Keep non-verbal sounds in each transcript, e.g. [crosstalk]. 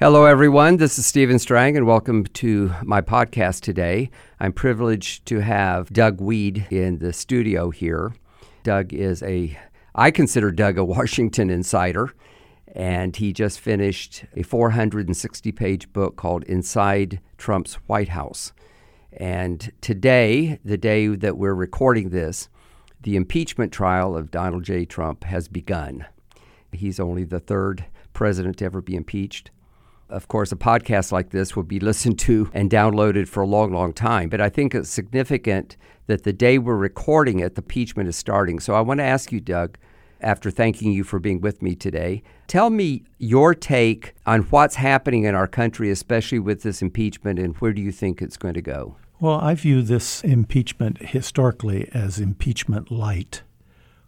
Hello, everyone. This is Stephen Strang, and welcome to my podcast today. I'm privileged to have Doug Wead in the studio here. Doug is a, I consider Doug a [laughs] Washington insider, and he just finished a 460 page book called Inside Trump's White House. And today, the day that we're recording this, the impeachment trial of Donald J. Trump has begun. He's only the third president to ever be impeached. Of course, a podcast like this will be [laughs] listened to and downloaded for a long, long time. But I think it's significant that the day we're recording it, the impeachment is starting. So I want to ask you, Doug, after thanking you for being with me today, tell me your take on what's happening in our country, especially with this impeachment, and where do you think it's going to go? Well, I view this impeachment historically as impeachment lite.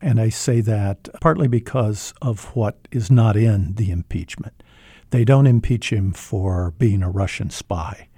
And I say that partly because of what is not in the impeachment. They don't impeach him for being a Russian spy.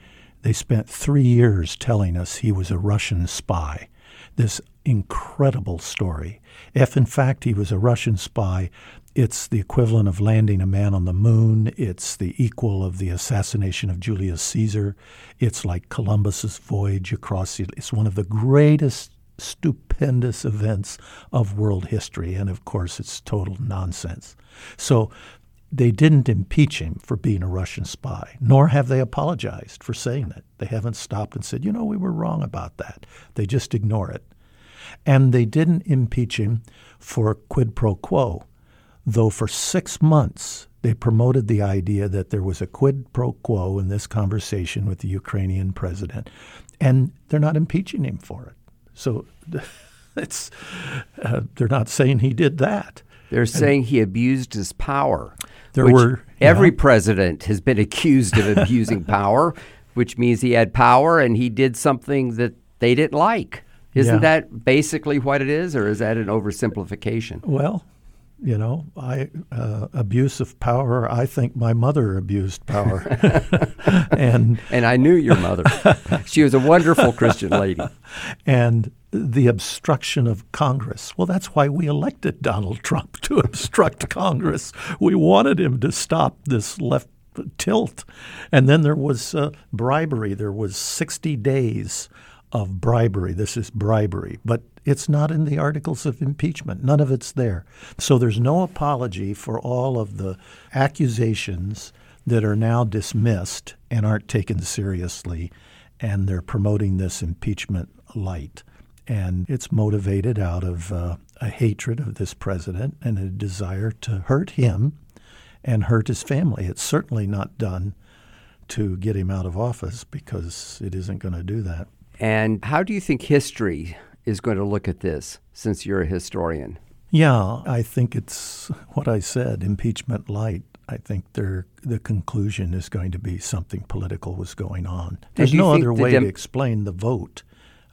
They spent three years telling us he was a Russian spy. This incredible story. If in fact he was a Russian spy, it's the equivalent of landing a man on the moon. It's the equal of the assassination of Julius Caesar. It's like Columbus's voyage across. It's one of the greatest stupendous events of world history. And of course, it's total nonsense. So they didn't impeach him for being a Russian spy, nor have they apologized for saying it. They haven't stopped and said, you know, we were wrong about that. They just ignore it. And they didn't impeach him for quid pro quo, though for six months they promoted the idea that there was a quid pro quo in this conversation with the Ukrainian president. And they're not impeaching him for it. So [laughs] it's, uh, they're not saying he did that. They're saying he abused his power. There were yeah. every president has been [laughs] accused of abusing [laughs] power, which means he had power and he did something that they didn't like. Isn't yeah. that basically what it is, or is that an oversimplification? Well, you know, I uh, abuse of power. I think my mother abused power, [laughs] and and I knew your mother. she was a wonderful Christian lady, and the obstruction of Congress. Well, that's why we elected Donald Trump to [laughs] obstruct Congress. We wanted him to stop this left tilt. And then there was uh, bribery. There was 60 days of bribery. This is bribery. But it's not in the articles of impeachment. None of it's there. So there's no apology for all of the accusations that are now dismissed and aren't taken seriously. And they're promoting this impeachment lite. And it's motivated out of uh, a hatred of this president and a desire to hurt him and hurt his family. It's certainly not done to get him out of office because it isn't going to do that. And how do you think history is going to look at this since you're a historian? Yeah, I think it's what I said impeachment lite. I think the conclusion is going to be something political was going on. There's no other way dem- to explain the vote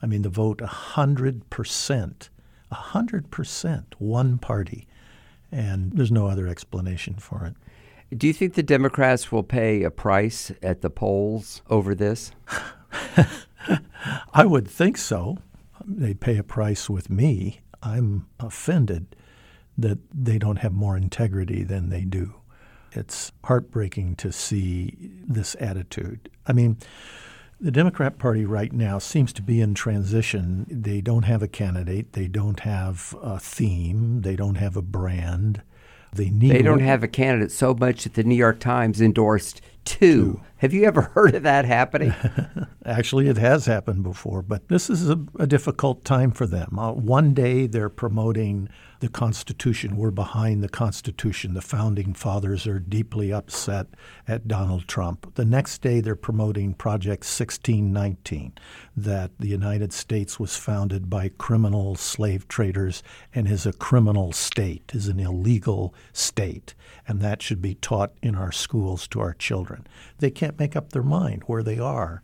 I mean, the vote 100%, 100%, one party. And there's no other explanation for it. Do you think the Democrats will pay a price at the polls over this? [laughs] I would think so. They pay a price with me. I'm offended that they don't have more integrity than they do. It's heartbreaking to see this attitude. I mean, the Democrat Party right now seems to be in transition. They don't have a candidate. They don't have a theme. They don't have a brand. They need. They don't have a candidate so much that the New York Times endorsed two. two. Have you ever heard of that happening? [laughs] Actually, it has happened before, but this is a, a difficult time for them. Uh, one day they're promoting the Constitution. We're behind the Constitution. The founding fathers are deeply upset at Donald Trump. The next day, they're promoting Project 1619, that the United States was founded by criminal slave traders and is a criminal state, is an illegal state, and that should be taught in our schools to our children. They can't make up their mind where they are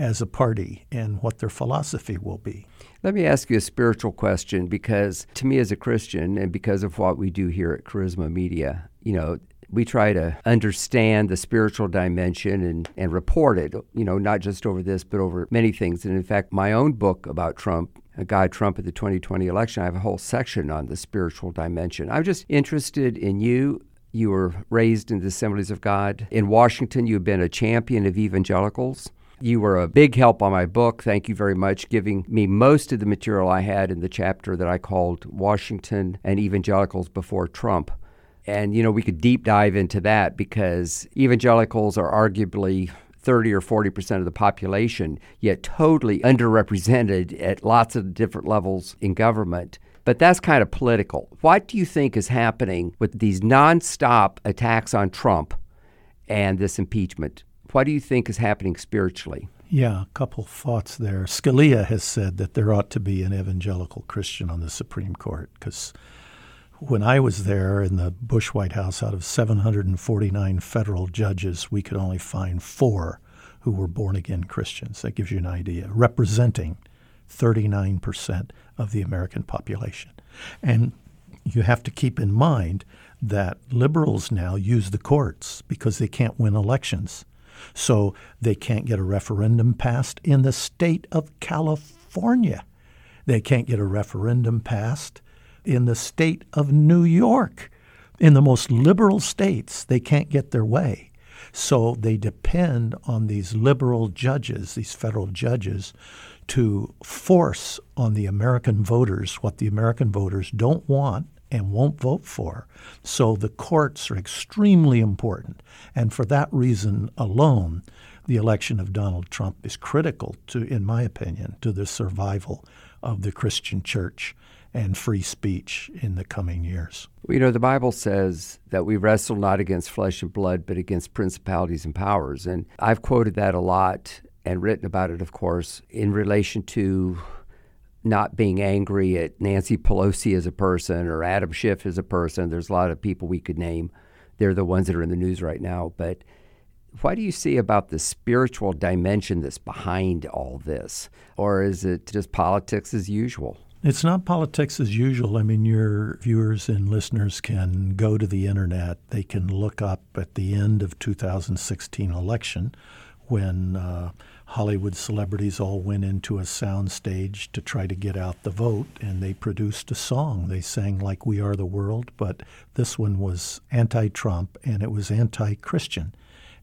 as a party and what their philosophy will be. Let me ask you a spiritual question because to me as a Christian and because of what we do here at Charisma Media, you know, we try to understand the spiritual dimension and, and report it, you know, not just over this, but over many things. And in fact, my own book about Trump, a guy Trump at the 2020 election, I have a whole section on the spiritual dimension. I'm just interested in you You were raised in the Assemblies of God. In Washington, you've been a champion of evangelicals. You were a big help on my book. Thank you very much, giving me most of the material I had in the chapter that I called Washington and Evangelicals Before Trump. And, you know, we could deep dive into that because evangelicals are arguably 30 or 40 percent of the population, yet totally underrepresented at lots of different levels in government. But that's kind of political. What do you think is happening with these nonstop attacks on Trump and this impeachment? What do you think is happening spiritually? Yeah, a couple thoughts there. Scalia has said that there ought to be an evangelical Christian on the Supreme Court because when I was there in the Bush White House, out of 749 federal judges, we could only find four who were born again Christians. That gives you an idea, representing 39% of the American population. And you have to keep in mind that liberals now use the courts because they can't win elections. So they can't get a referendum passed in the state of California. They can't get a referendum passed in the state of New York. In the most liberal states, they can't get their way. So they depend on these liberal judges, these federal judges, to force on the American voters what the American voters don't want and won't vote for. So the courts are extremely important. And for that reason alone, the election of Donald Trump is critical to, in my opinion, to the survival of the Christian church and free speech in the coming years. You know, the Bible says that we wrestle not against flesh and blood, but against principalities and powers. And I've quoted that a lot and written about it, of course, in relation to not being angry at Nancy Pelosi as a person or Adam Schiff as a person. There's a lot of people we could name. They're the ones that are in the news right now. But what do you see about the spiritual dimension that's behind all this? Or is it just politics as usual? It's not politics as usual. I mean, your viewers and listeners can go to the internet. They can look up at the end of 2016 election when uh, Hollywood celebrities all went into a sound stage to try to get out the vote, and they produced a song. They sang like "We Are the World," but this one was anti-Trump and it was anti-Christian.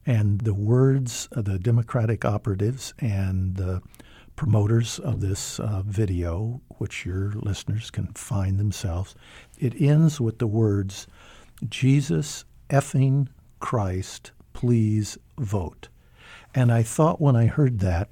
And the words of the Democratic operatives and the promoters of this uh, video, which your listeners can find themselves, it ends with the words, "Jesus effing Christ, please vote." And I thought when I heard that,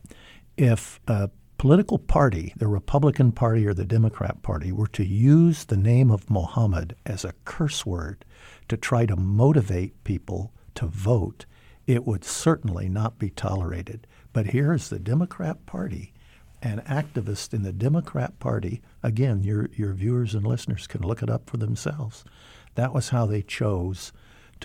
if a political party, the Republican Party or the Democrat Party, were to use the name of Mohammed as a curse word to try to motivate people to vote, it would certainly not be tolerated. But here is the Democrat Party, an activist in the Democrat Party. Again, your, your viewers and listeners can look it up for themselves. That was how they chose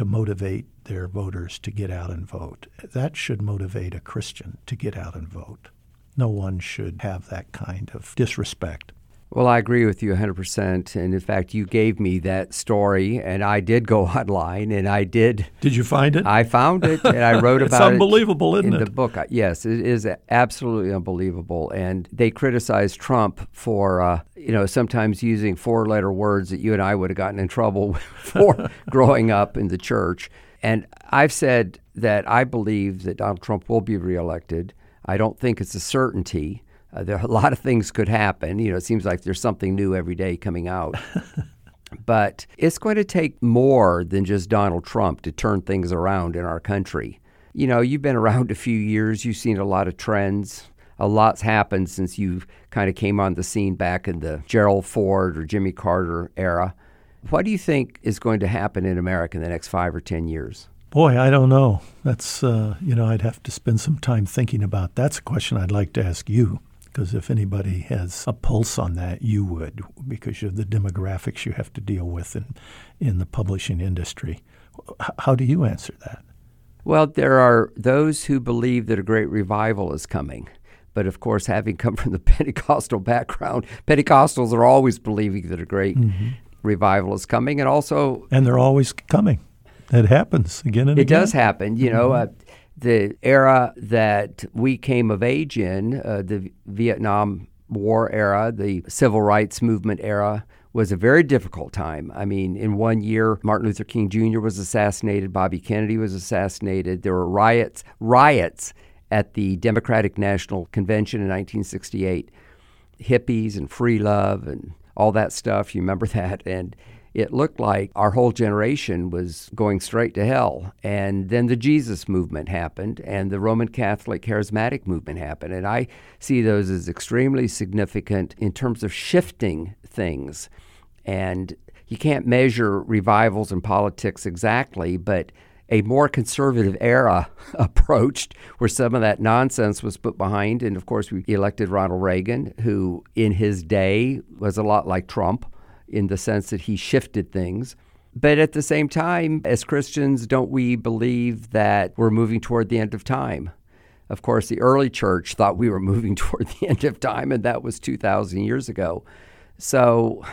to motivate their voters to get out and vote. That should motivate a Christian to get out and vote. No one should have that kind of disrespect. Well, I agree with you 100%. And in fact, you gave me that story, and I did go [laughs] online and I did. Did you find it? I found it, and I wrote [laughs] about it. it's unbelievable, it isn't in it? the book. Yes, it is absolutely unbelievable. And they criticized Trump for, uh, you know, sometimes using four letter words that you and I would have gotten in trouble [laughs] for growing up in the church. And I've said that I believe that Donald Trump will be reelected. I don't think it's a certainty. Uh, there a [laughs] lot of things could happen. You know, it seems like there's something new every day coming out. [laughs] but it's going to take more than just Donald Trump to turn things around in our country. You know, you've been around a few years, you've seen a lot of trends. A lot's happened since you kind of came on the scene back in the Gerald Ford or Jimmy Carter era. What do you think is going to happen in America in the next five or 10 years? Boy, I don't know. That's, uh, you know, I'd have to spend some time thinking about. That's a question I'd like to ask you because if anybody has a pulse on that, you would, because of the demographics you have to deal with in, in the publishing industry. How do you answer that? Well, there are those who believe that a great revival is coming. But of course, having come from the [laughs] Pentecostal background, Pentecostals are always believing that a great mm-hmm. revival is coming, and also. And they're always coming. It happens again and it again. It does happen. You know, mm-hmm. uh, the era that we came of age in, uh, the Vietnam War era, the civil rights movement era, was a very difficult time. I mean, in one year, Martin Luther King Jr. was assassinated, Bobby Kennedy was assassinated. There were riots, riots at the Democratic National Convention in 1968. Hippies and free love and all that stuff. You remember [laughs] that? And it looked like our whole generation was going straight to hell. And then the Jesus movement happened, and the Roman Catholic charismatic movement happened. And I see those as extremely significant in terms of shifting things. And you can't measure revivals in politics exactly, but a more conservative era [laughs] approached where some of that nonsense was put behind. And of course, we elected Ronald Reagan, who in his day was a lot like Trump in the sense that he shifted things. But at the same time, as Christians, don't we believe that we're moving toward the end of time? Of course, the early church thought we were [laughs] moving toward the end of time, and that was 2,000 years ago. So,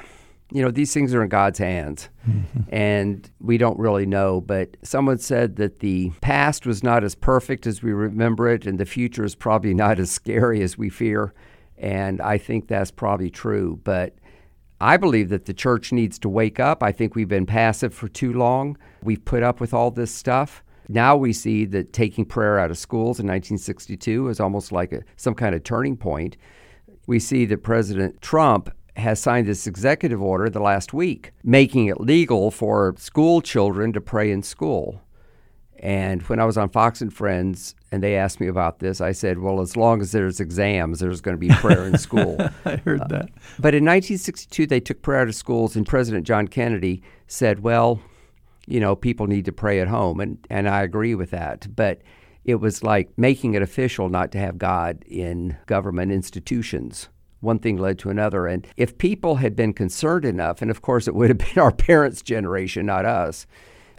you know, these things are in God's hands, mm-hmm. and we don't really know. But someone said that the past was not as perfect as we remember it, and the future is probably not as scary as we fear. And I think that's probably true. But I believe that the church needs to wake up. I think we've been passive for too long. We've put up with all this stuff. Now we see that taking prayer out of schools in 1962 is almost like a, some kind of turning point. We see that President Trump has signed this executive order the last week, making it legal for school children to pray in school. And when I was on Fox and Friends and they asked me about this, I said, well, as long as there's exams, there's going to be prayer in school. [laughs] I heard uh, that. But in 1962, they took prayer to schools, and President John Kennedy said, well, you know, people need to pray at home. And, and I agree with that. But it was like making it official not to have God in government institutions. One thing led to another. And if people had been concerned enough, and of course it would have been our [laughs] parents' generation, not us,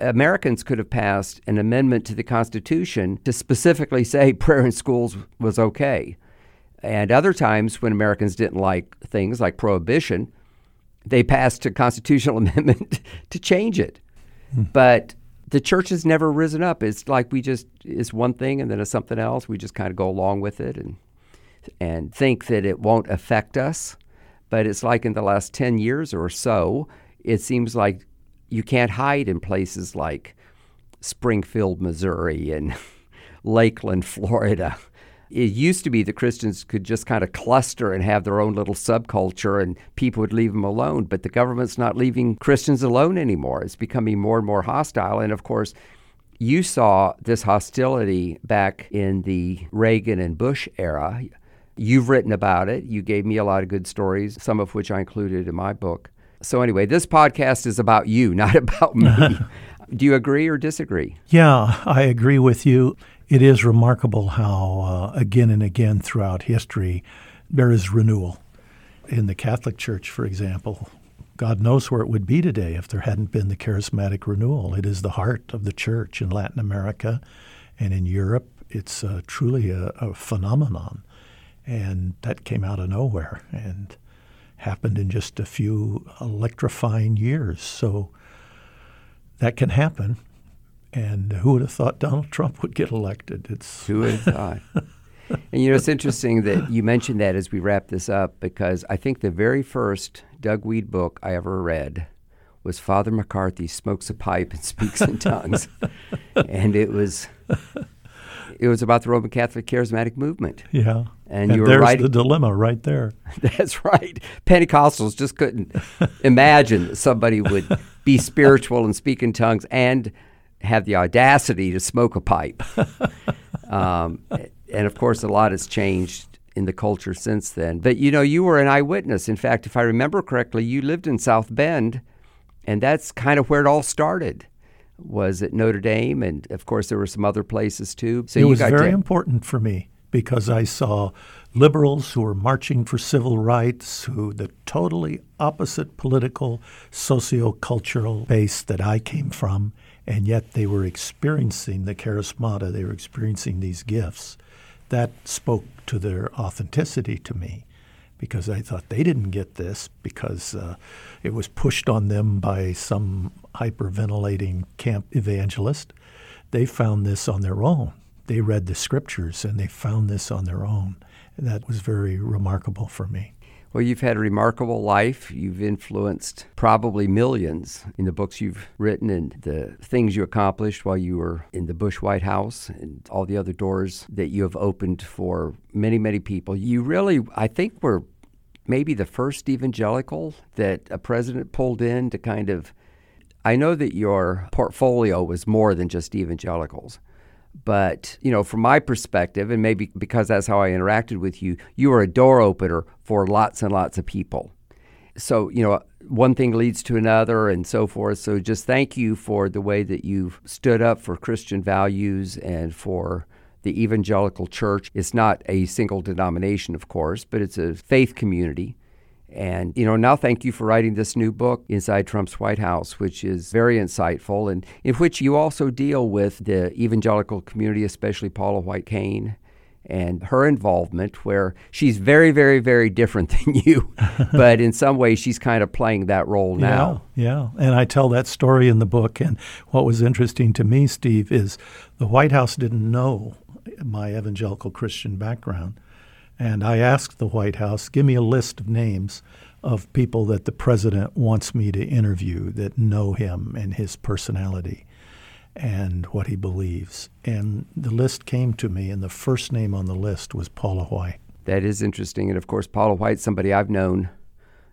Americans could have passed an amendment to the Constitution to specifically say [laughs] prayer in schools was okay. And other times when Americans didn't like things like prohibition, they passed a constitutional [laughs] amendment to change it. Hmm. But the church has never risen up. It's like we just it's one thing and then it's something else. We just kind of go along with it and and think that it won't affect us. But it's like in the last 10 years or so, it seems like you can't hide in places like Springfield, Missouri, and [laughs] Lakeland, Florida. It used to be that Christians could just kind of cluster and have their own little subculture and people would leave them alone. But the government's not leaving Christians alone anymore. It's becoming more and more hostile. And of course, you saw this hostility back in the Reagan and Bush era. You've written about it. You gave me a lot of good stories, some of which I included in my book. So, anyway, this podcast is about you, [laughs] not about me. [laughs] Do you agree or disagree? Yeah, I agree with you. It is remarkable how, uh, again and again throughout history, there is renewal. In the Catholic Church, for example, God knows where it would be today if there hadn't been the charismatic renewal. It is the heart of the church in Latin America and in Europe. It's uh, truly a, a phenomenon. And that came out of nowhere. And happened in just a few electrifying years. So that can happen. And who would have thought Donald Trump would get elected? It's who would have thought. [laughs] and you know, it's interesting that you mentioned that as we wrap this up because I think the very first Doug Wead book I ever read was Father McCarthy smokes a pipe and speaks in tongues, [laughs] and it was it was about the Roman Catholic charismatic movement. Yeah. And, and you were there's writing, the dilemma right there. [laughs] That's right. Pentecostals just couldn't [laughs] imagine that somebody would be spiritual and speak in tongues and have the audacity to smoke a pipe. [laughs] Um, and of course, a lot has changed in the culture since then. But you know, you were an eyewitness. In fact, if I remember correctly, you lived in South Bend, and that's kind of where it all started was at Notre Dame, and of course there were some other places too. So it was very to... important for me because I saw liberals who were marching for civil rights, who the totally opposite political, socio-cultural base that I came from, and yet they were experiencing the charismata. They were experiencing these gifts. That spoke to their authenticity to me because I thought they didn't get this because uh, it was pushed on them by some hyperventilating camp evangelist. They found this on their own. They read the scriptures and they found this on their own. And that was very remarkable for me. Well, you've had a remarkable life. You've influenced probably millions in the books you've written and the things you accomplished while you were in the Bush White House and all the other doors that you have opened for many, many people. You really, I think, were maybe the first evangelical that a president pulled in to kind of. I know that your portfolio was more than just evangelicals. But, you know, from my perspective, and maybe because that's how I interacted with you, you were a door opener for lots and lots of people. So, you know, one thing leads to another and so forth. So just thank you for the way that you've stood up for Christian values and for the evangelical church. It's not a single denomination, of course, but it's a faith community. And, you know, now thank you for writing this new book, Inside Trump's White House, which is very insightful and in which you also deal with the evangelical community, especially Paula White Cain and her involvement, where she's very, very, very different [laughs] than you. [laughs] but in some ways, she's kind of playing that role now. Yeah, yeah. And I tell that story in the book. And what was interesting to me, Steve, is the White House didn't know my evangelical Christian background. And I asked the White House, give me a list of names of people that the president wants me to interview that know him and his personality and what he believes. And the list came to me, and the first name on the list was Paula White. That is interesting. And of course, Paula White's somebody I've known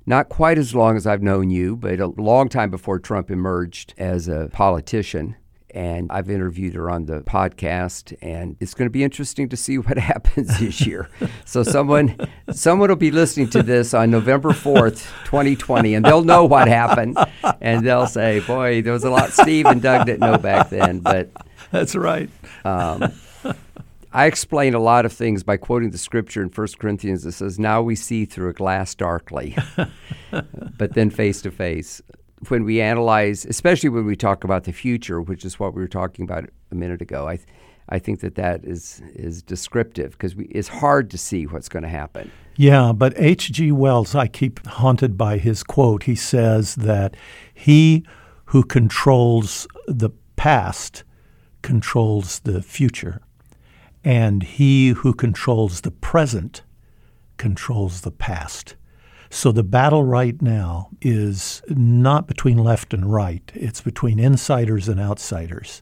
not quite as long as I've known you, but a long time before Trump emerged as a politician and I've interviewed her on the podcast, and it's going to be interesting to see [laughs] what happens this year. so someone, [laughs] someone will be listening to this on November fourth, 2020, and they'll know what happened, and they'll say, "Boy, there was a lot Steve and Doug didn't know back then." But that's right. Um, I explain a lot of things by quoting the scripture in 1 Corinthians that says, Now we see through a glass darkly, [laughs] but then face to face when we analyze, especially when we talk about the future, which is what we were talking about a minute ago, I, th- I think that that is is descriptive because it's hard to see what's going to happen. Yeah, but H.G. Wells, I keep haunted by his quote. He says that he who controls the past controls the future, and he who controls the present controls the past. So the battle right now is not between left and right, it's between insiders and outsiders.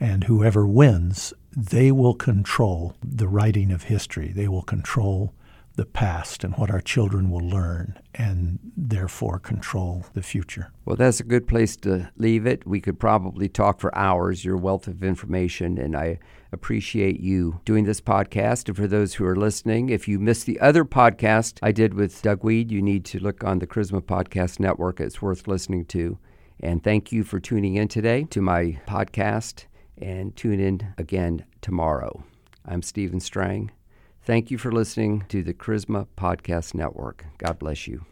And whoever wins, they will control the writing of history. They will control the past and what our children will learn and therefore control the future. Well, that's a good place to leave it. We could probably talk for hours, your wealth of information, and I appreciate you doing this podcast. And for those who are listening, if you missed the other podcast I did with Doug Wead, you need to look on the Charisma Podcast Network. It's worth listening to. And thank you for tuning in today to my podcast, and tune in again tomorrow. I'm Stephen Strang. Thank you for listening to the Charisma Podcast Network. God bless you.